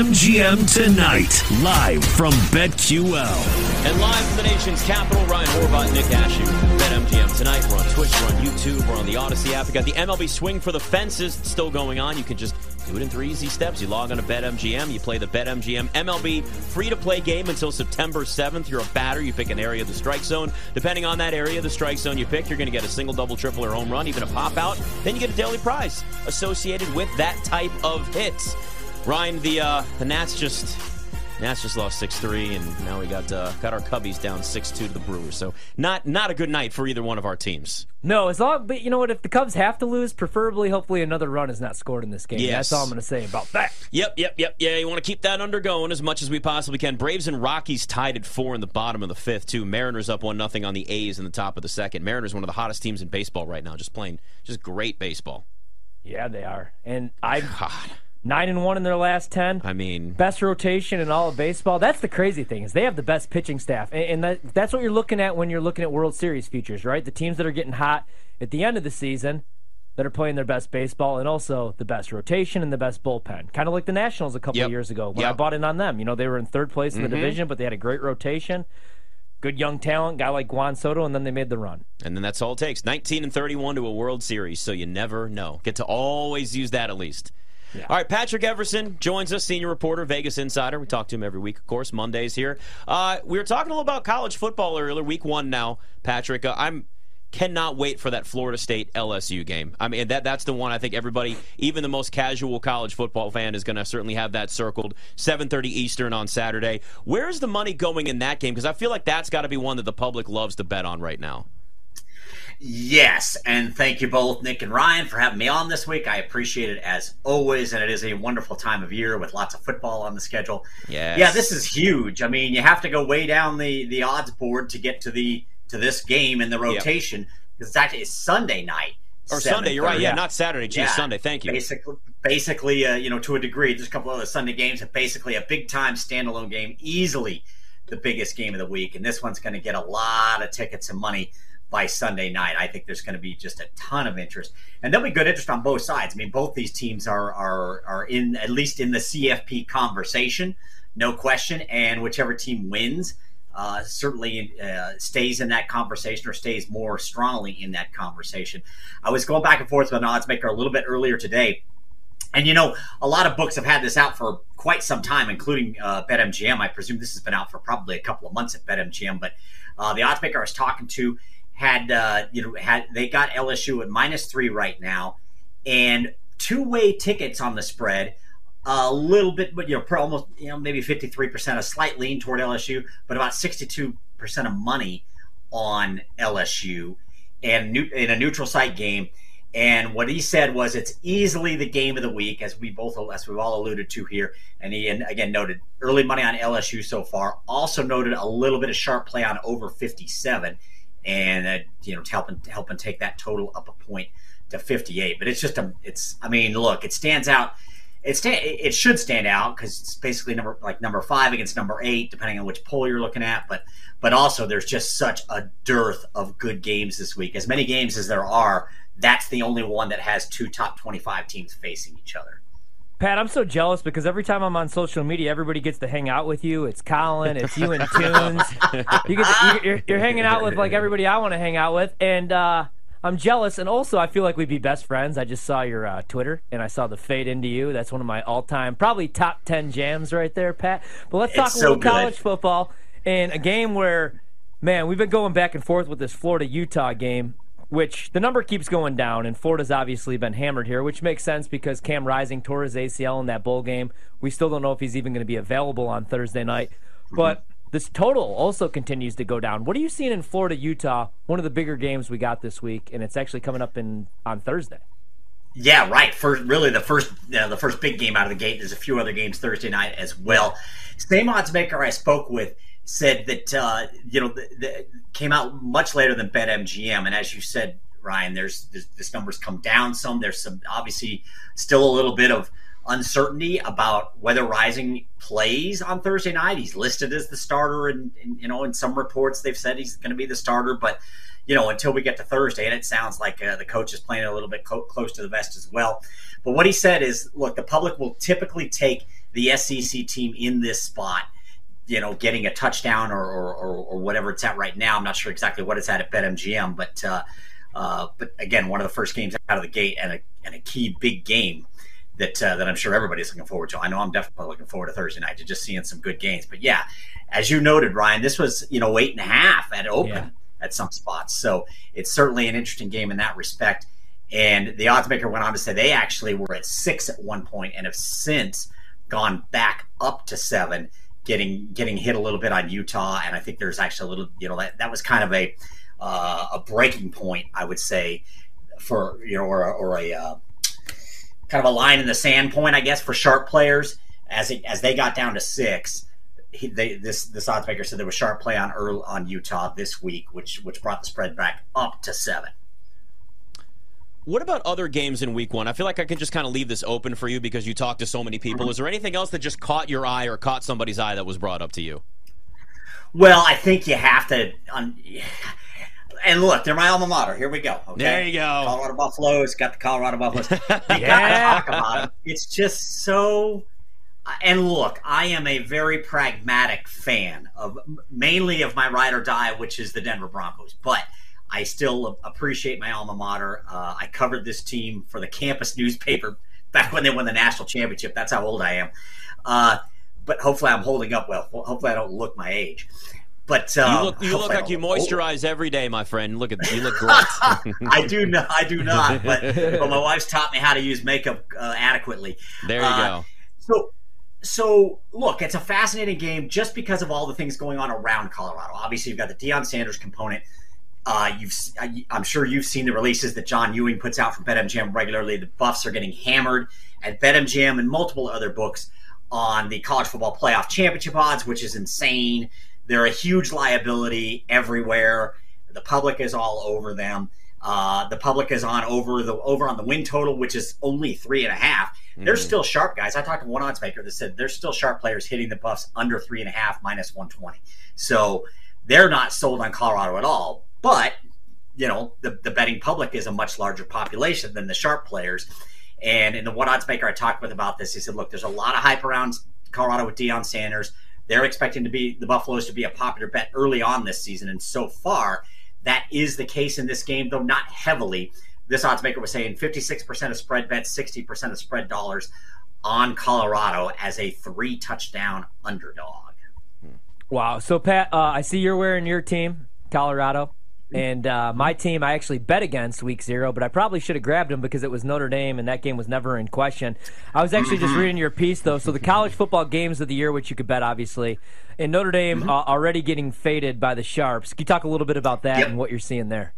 MGM Tonight, live from BetQL. And live from the nation's capital, Ryan Horvat, Nick Ashew, Bet MGM Tonight. We're on Twitch, we're on YouTube, we're on the Audacy app. We got the MLB Swing for the Fences still going on. You can just do it in three easy steps. You log on to BetMGM, you play the BetMGM MLB free to play game until September 7th. You're a batter, you pick an area of the strike zone. Depending on that area, of the strike zone you pick, you're going to get a single, double, triple, or home run, even a pop out. Then you get a daily prize associated with that type of hits. Ryan, the uh, the Nats just Nats just lost six three, and now we got uh, got our Cubbies down six two to the Brewers. So not not a good night for either one of our teams. No, as long, but you know what? If the Cubs have to lose, preferably, hopefully, another run is not scored in this game. Yes. That's all I'm going to say about that. Yep, yep, yep. Yeah, you want to keep that under going as much as we possibly can. Braves and Rockies tied at four in the bottom of the fifth. Two Mariners up one nothing on the A's in the top of the second. Mariners one of the hottest teams in baseball right now, just playing just great baseball. Yeah, they are, and I God, nine and one in their last ten. I mean, best rotation in all of baseball. That's the crazy thing is they have the best pitching staff, and, and that, that's what you're looking at when you're looking at World Series futures, right? The teams that are getting hot at the end of the season that are playing their best baseball, and also the best rotation and the best bullpen. Kind of like the Nationals a couple Yep. of years ago when I bought in on them. You know, they were in third place in the Mhm. division, but they had a great rotation. Good young talent, guy like Juan Soto, and then they made the run. and then that's all it takes. 19 and 31 to a World Series, so you never know. Get to always use that at least. All right, Patrick Everson joins us, senior reporter, Vegas Insider. We talk to him every week, of course, Mondays here. Uh, we were talking a little about college football earlier, week one now, Patrick. Uh, I'm cannot wait for that Florida State LSU game. I mean, that that's the one I think everybody, even the most casual college football fan, is going to certainly have that circled. 7:30 Eastern on Saturday. Where's the money going in that game? Because I feel like that's got to be one that the public loves to bet on right now. Yes, and thank you both, Nick and Ryan, for having me on this week. I appreciate it as always, and it is a wonderful time of year with lots of football on the schedule. Yeah, Yeah, this is huge. I mean, you have to go way down the the odds board to get to the to this game in the rotation because it's actually it's Sunday night Or Sunday, you're right. 7:30. Yeah, not Saturday. Geez, Yeah. Sunday. Thank you. Basically, basically, uh, you know, to a degree, there's a couple other Sunday games, but basically a big time standalone game, easily the biggest game of the week, and this one's going to get a lot of tickets and money by Sunday night. I think there's going to be just a ton of interest, and there'll be good interest on both sides. I mean, both these teams are are are in at least in the CFP conversation, no question, and whichever team wins. Uh, certainly uh, stays in that conversation or stays more strongly in that conversation. I was going back and forth with an odds maker a little bit earlier today. And you know, a lot of books have had this out for quite some time, including uh, BetMGM. I presume this has been out for probably a couple of months at BetMGM. But uh, the odds maker I was talking to had, uh, you know, had they got LSU at minus three right now, and two way tickets on the spread. A little bit, but you know, almost, you know, maybe fifty three percent, a slight lean toward LSU, but about sixty two percent of money on LSU, and new, in a neutral site game. And what he said was it's easily the game of the week, as we both as we've all alluded to here. And he again noted early money on LSU so far. Also noted a little bit of sharp play on over 57, and uh, you know helping helping take that total up a point to 58. But it's just a it's I mean look it stands out. It it should stand out because it's basically number like number five against number eight, depending on which poll you're looking at. But but also there's just such a dearth of good games this week. As many games as there are, that's the only one that has two top 25 teams facing each other. Pat, I'm so jealous because every time I'm on social media, everybody gets to hang out with you. It's Colin, it's you and Tunes. You get to, you're, you're hanging out with like everybody I want to hang out with, and uh, I'm jealous. And also, I feel like we'd be best friends. I just saw your uh, Twitter, and I saw the fade into you. That's one of my all-time, probably top ten jams right there, Pat. But let's talk It's a little college football and a game where, man, we've been going back and forth with this Florida Utah game which the number keeps going down, and Florida's obviously been hammered here, which makes sense because Cam Rising tore his ACL in that bowl game. We still don't know if he's even going to be available on Thursday night. But this total also continues to go down. What are you seeing in Florida, Utah? One of the bigger games we got this week, and it's actually coming up in on Thursday. Yeah, right. First, really, the first uh, the first big game out of the gate. There's a few other games Thursday night as well. Same odds maker I spoke with said that uh, you know the, came out much later than BetMGM, and as you said, Ryan, there's, there's this number's come down some. There's some obviously still a little bit of uncertainty about whether Rising plays on Thursday night. He's listed as the starter, and, and you know, in some reports they've said he's going to be the starter, but you know, until we get to Thursday, and it sounds like uh, the coach is playing a little bit co- close to the vest as well. But what he said is, look, the public will typically take the SEC team in this spot you know, getting a touchdown or, or, or, or, whatever it's at right now. I'm not sure exactly what it's at at BetMGM, but uh, uh, but again, one of the first games out of the gate and a, and a key big game that uh, that I'm sure everybody's looking forward to. I know I'm definitely looking forward to Thursday night to just seeing some good games. But yeah, as you noted, Ryan, this was you know eight and a half at open yeah. at some spots, so it's certainly an interesting game in that respect. And the odds maker went on to say they actually were at six at one point and have since gone back up to seven getting getting hit a little bit on Utah, and I think there's actually a little, you know, that, that was kind of a uh, a breaking point, I would say, for you know, or, or a uh, kind of a line in the sand point, I guess, for sharp players as it, as they got down to six. He, they, this this odds maker said there was sharp play on Earl on Utah this week, which which brought the spread back up to seven. What about other games in week one? I feel like I can just kind of leave this open for you because you talk to so many people. Mm-hmm. Is there anything else that just caught your eye or caught somebody's eye that was brought up to you? Well, I think you have to. Um, and look, they're my alma mater. Here we go. Okay? There you go. Colorado Buffaloes got the Colorado Buffaloes. yeah. talk about them. It's just so. And look, I am a very pragmatic fan of mainly of my ride or die, which is the Denver Broncos. But I still appreciate my alma mater. Uh, I covered this team for the campus newspaper back when they won the national championship. That's how old I am. Uh, but hopefully, I'm holding up well. Hopefully, I don't look my age. But um, you look, you look like you moisturize every day, my friend. Look at you look great. I do not. I do not. But, but my wife's taught me how to use makeup uh, adequately. There you uh, go. So so look, it's a fascinating game just because of all the things going on around Colorado. Obviously, you've got the Deion Sanders component. Uh, you've, I'm sure you've seen the releases that John Ewing puts out from BetMGM regularly. The Buffs are getting hammered at BetMGM and multiple other books on the college football playoff championship odds, which is insane. They're a huge liability everywhere. The public is all over them. Uh, the public is on over the over on the win total, which is only three and a half. Mm-hmm. They're still sharp guys. I talked to one odds maker that said they're still sharp players hitting the Buffs under three and a half minus one twenty. So they're not sold on Colorado at all. But you know, the, the betting public is a much larger population than the sharp players. And in the one odds maker I talked with about this, he said, look, there's a lot of hype around Colorado with Deion Sanders. They're expecting to be the Buffaloes to be a popular bet early on this season. And so far, that is the case in this game, though not heavily. This odds maker was saying 56% of spread bets, 60% of spread dollars on Colorado as a three touchdown underdog. Wow. So, Pat, uh, I see you're wearing your team, Colorado. And uh, my team, I actually bet against week zero, but I probably should have grabbed him because it was Notre Dame, and that game was never in question. I was actually just mm-hmm. reading your piece, though. So the college football games of the year, which you could bet, obviously, and Notre Dame mm-hmm. uh, already getting faded by the Sharps. Can you talk a little bit about that yep. and what you're seeing there?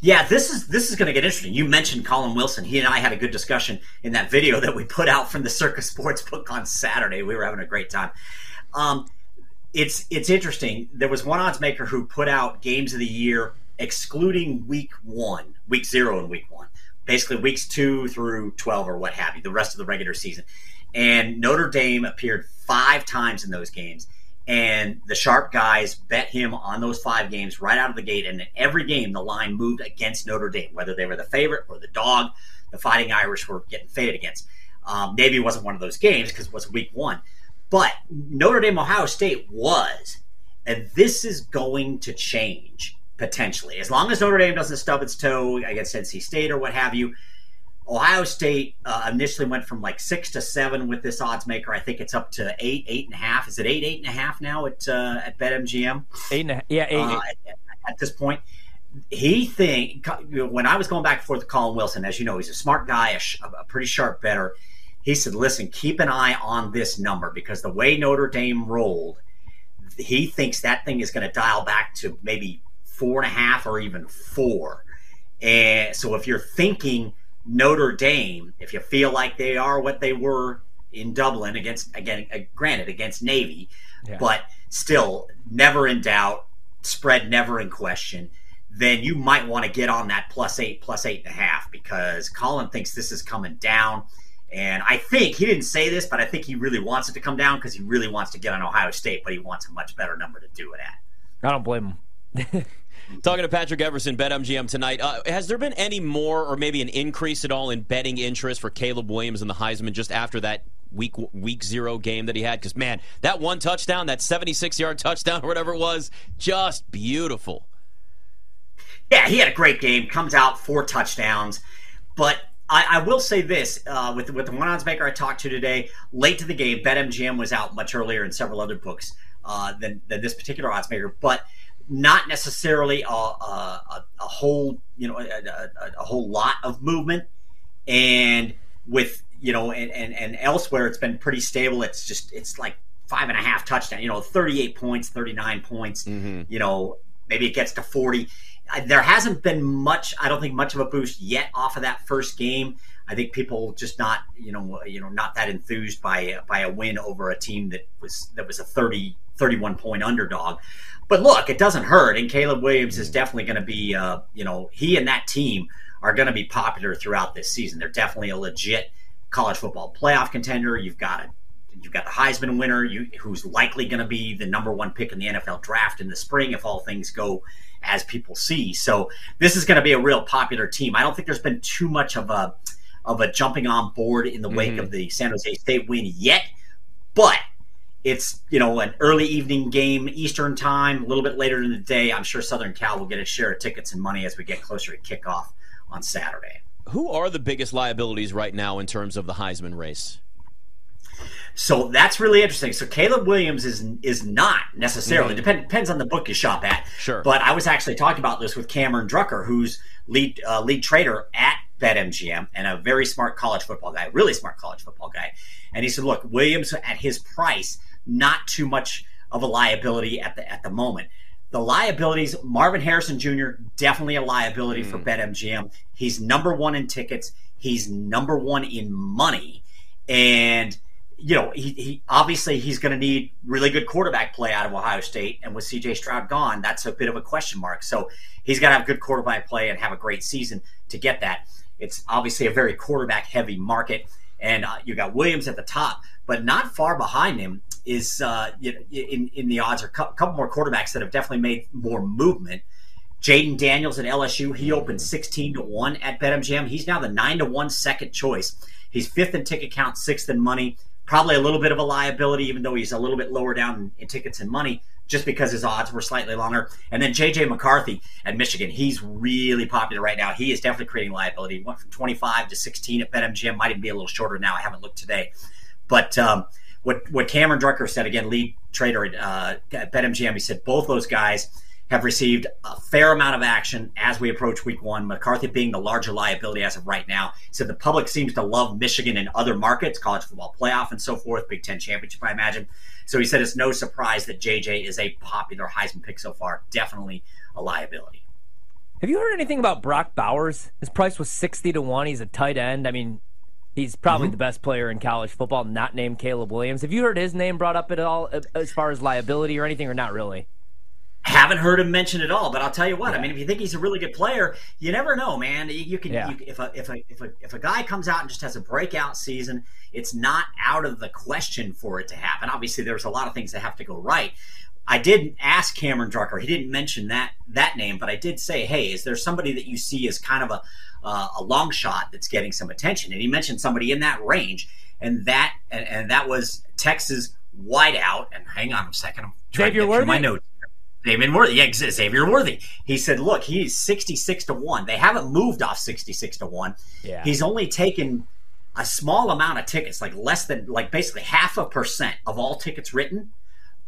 Yeah, this is this is going to get interesting. You mentioned Colin Wilson. He and I had a good discussion in that video that we put out from the Circa Sports Book on Saturday. We were having a great time. Um, it's it's interesting. There was one odds maker who put out games of the year excluding week one, week zero, and week one, basically weeks two through twelve or what have you, the rest of the regular season. And Notre Dame appeared five times in those games, and the sharp guys bet him on those five games right out of the gate. And in every game, the line moved against Notre Dame, whether they were the favorite or the dog. The Fighting Irish were getting faded against. Um, Navy wasn't one of those games because it was week one. But Notre Dame, Ohio State was. And this is going to change potentially. As long as Notre Dame doesn't stub its toe against NC State or what have you, Ohio State uh, initially went from like six to seven with this odds maker. I think it's up to eight, eight and a half. Is it eight, eight and a half now at uh, at BetMGM? Eight and a half. Yeah, eight. Uh, at, at, this point, he think when I was going back and forth with Colin Wilson, as you know, he's a smart guy, a, a pretty sharp better he said, listen, keep an eye on this number because the way Notre Dame rolled, he thinks that thing is going to dial back to maybe four and a half or even four. And so if you're thinking Notre Dame, if you feel like they are what they were in Dublin against, again, uh, granted, against Navy, yeah. but still never in doubt, spread never in question, then you might want to get on that plus eight, plus eight and a half because Colin thinks this is coming down And I think he didn't say this, but I think he really wants it to come down because he really wants to get on Ohio State, but he wants a much better number to do it at. I don't blame him. Talking to Patrick Everson, BetMGM tonight. Uh, has there been any more, or maybe an increase at all, in betting interest for Caleb Williams and the Heisman just after that week week zero game that he had? Because man, that one touchdown, that seventy six yard touchdown, or whatever it was, just beautiful. Yeah, he had a great game. Comes out four touchdowns, but I, I will say this uh, with with the one odds maker I talked to today, late to the game, BetMGM was out much earlier in several other books uh, than than this particular odds maker, but not necessarily a, a, a whole you know a, a, a, whole lot of movement. And with you know and, and and elsewhere it's been pretty stable. It's just it's like five and a half touchdown you know 38 points 39 points mm-hmm. you know maybe it gets to 40 there hasn't been much i don't think much of a boost yet off of that first game i think people just not you know you know not that enthused by by a win over a team that was that was a 30 31 point underdog but look, it doesn't hurt. And Caleb Williams is definitely going to be, uh, you know, he and that team are going to be popular throughout this season. They're definitely a legit college football playoff contender. You've got a You've got the Heisman winner, you, who's likely going to be the number one pick in the NFL draft in the spring if all things go as people see. So this is going to be a real popular team. I don't think there's been too much of a of a jumping on board in the wake mm-hmm. of the San Jose State win yet, but it's you know an early evening game Eastern time, a little bit later in the day. I'm sure Southern Cal will get a share of tickets and money as we get closer to kickoff on Saturday. Who are the biggest liabilities right now in terms of the Heisman race? So that's really interesting. So Caleb Williams is is not necessarily mm-hmm. depend, depends on the book you shop at. Sure. But I was actually talking about this with Cameron Drucker, who's lead uh, lead trader at BetMGM and a very smart college football guy, really smart college football guy. And he said, look, Williams at his price not too much of a liability at the at the moment. The liabilities, Marvin Harrison Jr. definitely a liability mm. for BetMGM. He's number one in tickets. He's number one in money, and you know he, he obviously he's going to need really good quarterback play out of Ohio State. And with C.J. Stroud gone, that's a bit of a question mark. So he's got to have good quarterback play and have a great season to get that. It's obviously a very quarterback heavy market, and uh, you got Williams at the top, but not far behind him is uh, you know, in in the odds are a couple more quarterbacks that have definitely made more movement. Jayden Daniels at LSU, he opened 16 to 1 at BetMGM. He's now the 9 to 1 second choice. He's fifth in ticket count, sixth in money. Probably a little bit of a liability, even though he's a little bit lower down in, tickets and money, just because his odds were slightly longer. And then JJ McCarthy at Michigan, he's really popular right now. He is definitely creating liability. He went from 25 to 16 at BetMGM. Might even be a little shorter now. I haven't looked today. But um, what what Cameron Drucker said again, lead trader at, uh, at BetMGM, he said both those guys have received a fair amount of action as we approach week one. McCarthy being the larger liability as of right now. So the public seems to love Michigan and other markets, college football playoff and so forth, Big Ten championship, I imagine. So he said it's no surprise that JJ is a popular Heisman pick so far. Definitely a liability. Have you heard anything about Brock Bowers? His price was sixty to one. He's a tight end. I mean, He's probably mm-hmm. the best player in college football, not named Caleb Williams. Have you heard his name brought up at all as far as liability or anything, or not really? Haven't heard him mentioned at all, but I'll tell you what. Yeah. I mean, if you think he's a really good player, you never know, man. You, can yeah. you, if a if a if a if a guy comes out and just has a breakout season, it's not out of the question for it to happen. Obviously, there's a lot of things that have to go right. I didn't ask Cameron Drucker. He didn't mention that that name, but I did say, "Hey, is there somebody that you see as kind of a uh, a long shot that's getting some attention. And he mentioned somebody in that range, and that and, and that was Texas wideout. And hang on a second, I'm trying Xavier to get Worthy? my notes. Xavier Worthy, yeah, Xavier Worthy. He said, "Look, he's sixty-six to one. They haven't moved off sixty-six to one. Yeah. He's only taken a small amount of tickets, like less than, like basically half a percent of all tickets written,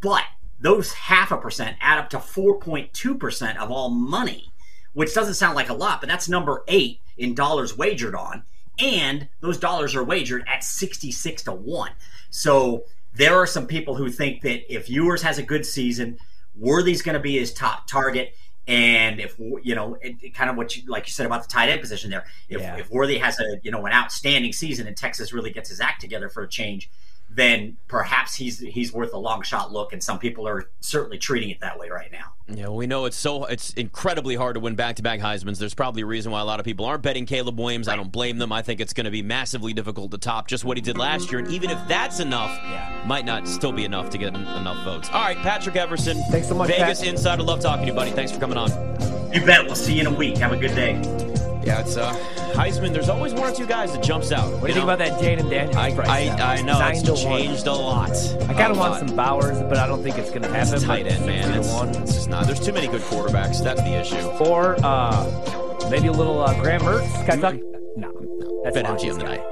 but those half a percent add up to four point two percent of all money which doesn't sound like a lot, but that's number eight in dollars wagered on. And those dollars are wagered at 66 to 1. So there are some people who think that if Ewers has a good season, Worthy's going to be his top target. And if you know, it, it kind of what you like you said about the tight end position there, if, yeah. if Worthy has a you know an outstanding season and Texas really gets his act together for a change, then perhaps he's he's worth a long shot look, and some people are certainly treating it that way right now. Yeah, we know it's so it's incredibly hard to win back-to-back Heisman's. There's probably a reason why a lot of people aren't betting Caleb Williams. I don't blame them. I think it's going to be massively difficult to top just what he did last year, and even if that's enough, Yeah. might not still be enough to get en- enough votes. All right, Patrick Everson, Thanks so much, Vegas Pat. Insider. Love talking to you, buddy. Thanks for coming on. You bet. We'll see you in a week. Have a good day. Yeah, it's uh, Heisman. There's always one or two guys that jumps out. What do you think about that Jayden Daniels I, price? I? I know it's to one. changed a lot. I kind of want lot. some Bowers, but I don't think it's going to happen. It's tight end, man. 50 to It's, it's just not. There's too many good quarterbacks. That's the issue. Or uh, maybe a little uh, Graham Mertz. Kentucky. No, that's fine. MGM tonight.